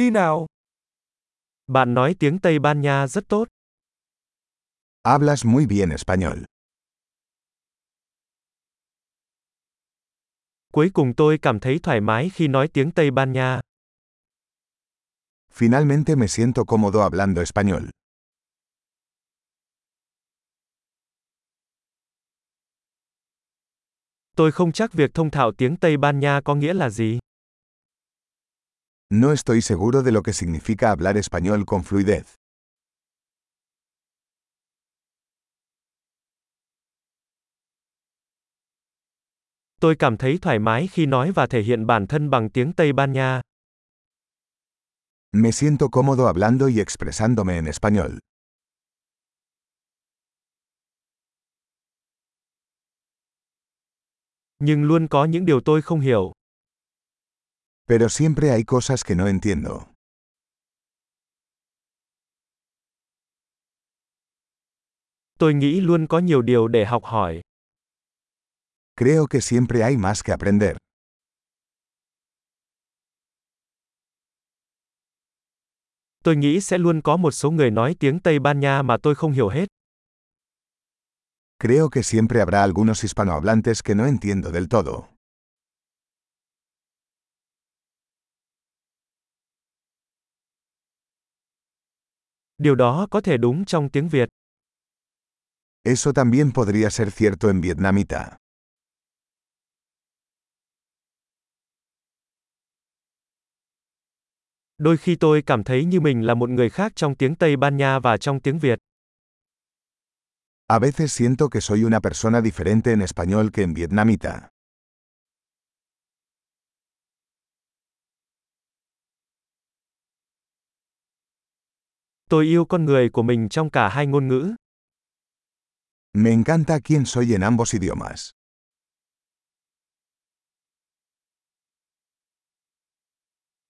Đi nào. Bạn nói tiếng Tây Ban Nha rất tốt. Hablas muy bien español. Cuối cùng tôi cảm thấy thoải mái khi nói tiếng Tây Ban Nha. Finalmente me siento cómodo hablando español. Tôi không chắc việc thông thạo tiếng Tây Ban Nha có nghĩa là gì. No estoy seguro de lo que significa hablar español con fluidez. Tôi cảm thấy thoải mái khi nói và thể hiện bản thân bằng tiếng Tây Ban Nha. Me siento cómodo hablando y expresándome en español. Nhưng luôn có những điều tôi không hiểu. Pero siempre hay cosas que no entiendo. Tôi nghĩ luôn có nhiều điều để học hỏi. Creo que siempre hay más que aprender. Tôi nghĩ sẽ luôn có một số người nói tiếng Tây Ban Nha mà tôi không hiểu hết. Creo que siempre habrá algunos hispanohablantes que no entiendo del todo. Điều đó có thể đúng trong tiếng Việt. Eso también podría ser cierto en vietnamita. Đôi khi tôi cảm thấy như mình là một người khác trong tiếng Tây Ban Nha và trong tiếng Việt. A veces siento que soy una persona diferente en español que en vietnamita. Tôi yêu con người của mình trong cả hai ngôn ngữ. Me encanta quién soy en ambos idiomas.